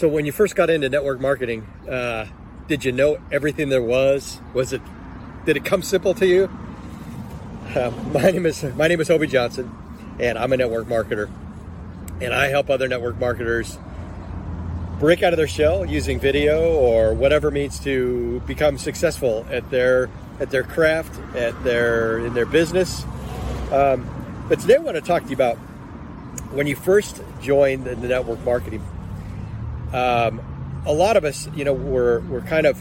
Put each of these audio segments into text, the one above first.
So when you first got into network marketing, uh, did you know everything there was? Was it did it come simple to you? Uh, my name is my name is Hobie Johnson, and I'm a network marketer, and I help other network marketers break out of their shell using video or whatever means to become successful at their at their craft, at their in their business. Um, but today I want to talk to you about when you first joined the network marketing. Um, a lot of us, you know, we're we're kind of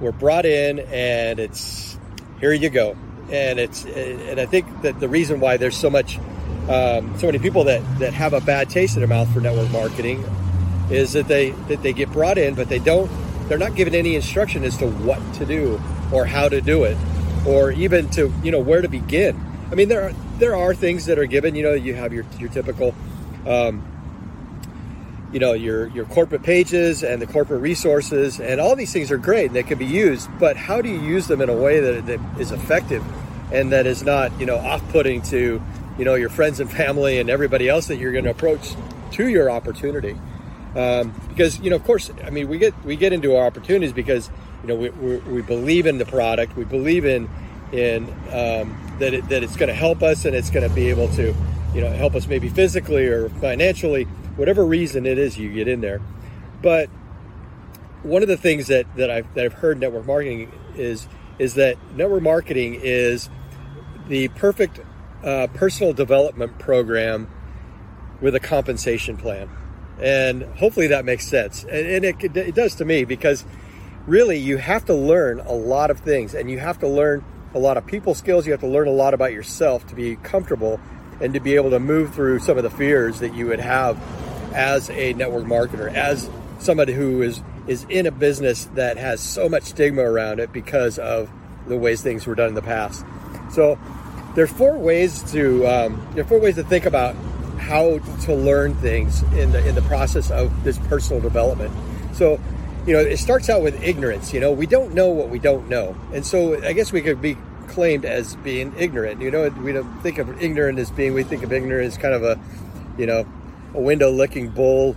we're brought in, and it's here you go, and it's and I think that the reason why there's so much um, so many people that that have a bad taste in their mouth for network marketing is that they that they get brought in, but they don't they're not given any instruction as to what to do or how to do it, or even to you know where to begin. I mean, there are there are things that are given. You know, you have your your typical. Um, you know your your corporate pages and the corporate resources and all these things are great and they can be used but how do you use them in a way that, that is effective and that is not you know off-putting to you know your friends and family and everybody else that you're going to approach to your opportunity? Um, because you know of course i mean we get we get into our opportunities because you know we, we, we believe in the product we believe in in um, that it, that it's going to help us and it's going to be able to you know help us maybe physically or financially whatever reason it is you get in there. But one of the things that, that I've that I've heard network marketing is is that network marketing is the perfect uh, personal development program with a compensation plan, and hopefully that makes sense. And, and it, it does to me because really you have to learn a lot of things, and you have to learn a lot of people skills. You have to learn a lot about yourself to be comfortable and to be able to move through some of the fears that you would have as a network marketer, as somebody who is is in a business that has so much stigma around it because of the ways things were done in the past. So there's four ways to um, four ways to think about how to learn things in the in the process of this personal development. So you know it starts out with ignorance. You know we don't know what we don't know, and so I guess we could be claimed as being ignorant. You know we don't think of ignorant as being we think of ignorant as kind of a you know a window licking bull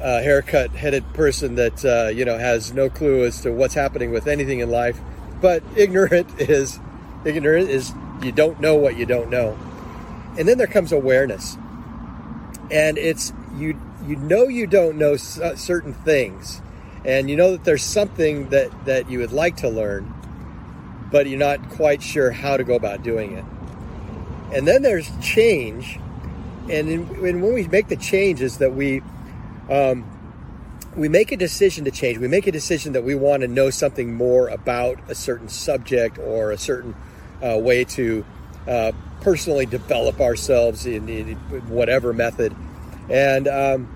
uh, haircut headed person that uh, you know has no clue as to what's happening with anything in life but ignorant is ignorant is you don't know what you don't know. And then there comes awareness. And it's you you know you don't know certain things. And you know that there's something that that you would like to learn but you're not quite sure how to go about doing it. And then there's change and, in, and when we make the changes that we um, we make a decision to change. We make a decision that we want to know something more about a certain subject or a certain uh, way to uh, personally develop ourselves in, in, whatever method. And um,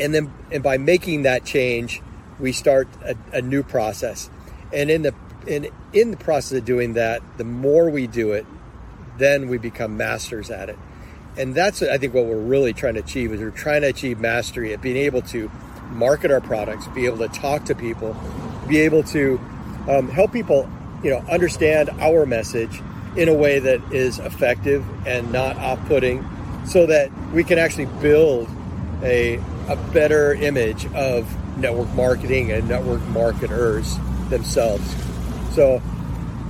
and then and by making that change we start a, a new process. And in the in in the process of doing that the more we do it then we become masters at it and that's I think what we're really trying to achieve is we're trying to achieve mastery at being able to market our products, be able to talk to people, be able to um, help people, you know, understand our message in a way that is effective and not off-putting, so that we can actually build a a better image of network marketing and network marketers themselves. So,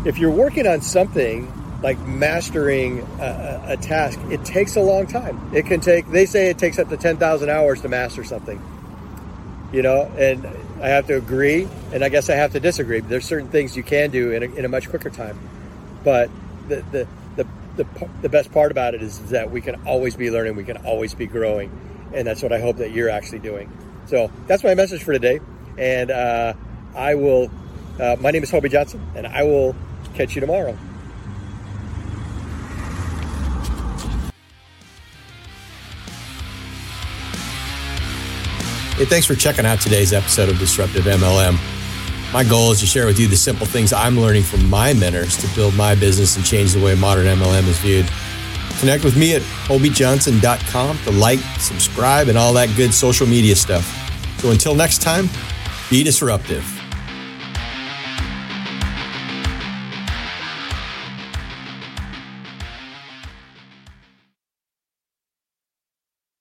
if you're working on something like mastering a, a, task, it takes a long time. It can take, they say it takes up to 10,000 hours to master something, you know, and I have to agree, and I guess I have to disagree. There's certain things you can do in a, in a much quicker time. But the, the, the, the, the best part about it is that we can always be learning, we can always be growing. And that's what I hope that you're actually doing. So that's my message for today. And uh, I will, uh, my name is Hobie Johnson, and I will catch you tomorrow. Hey, thanks for checking out today's episode of Disruptive MLM. My goal is to share with you the simple things I'm learning from my mentors to build my business and change the way modern MLM is viewed. Connect with me at hobiejohnson.com to like, subscribe, and all that good social media stuff. So until next time, be disruptive.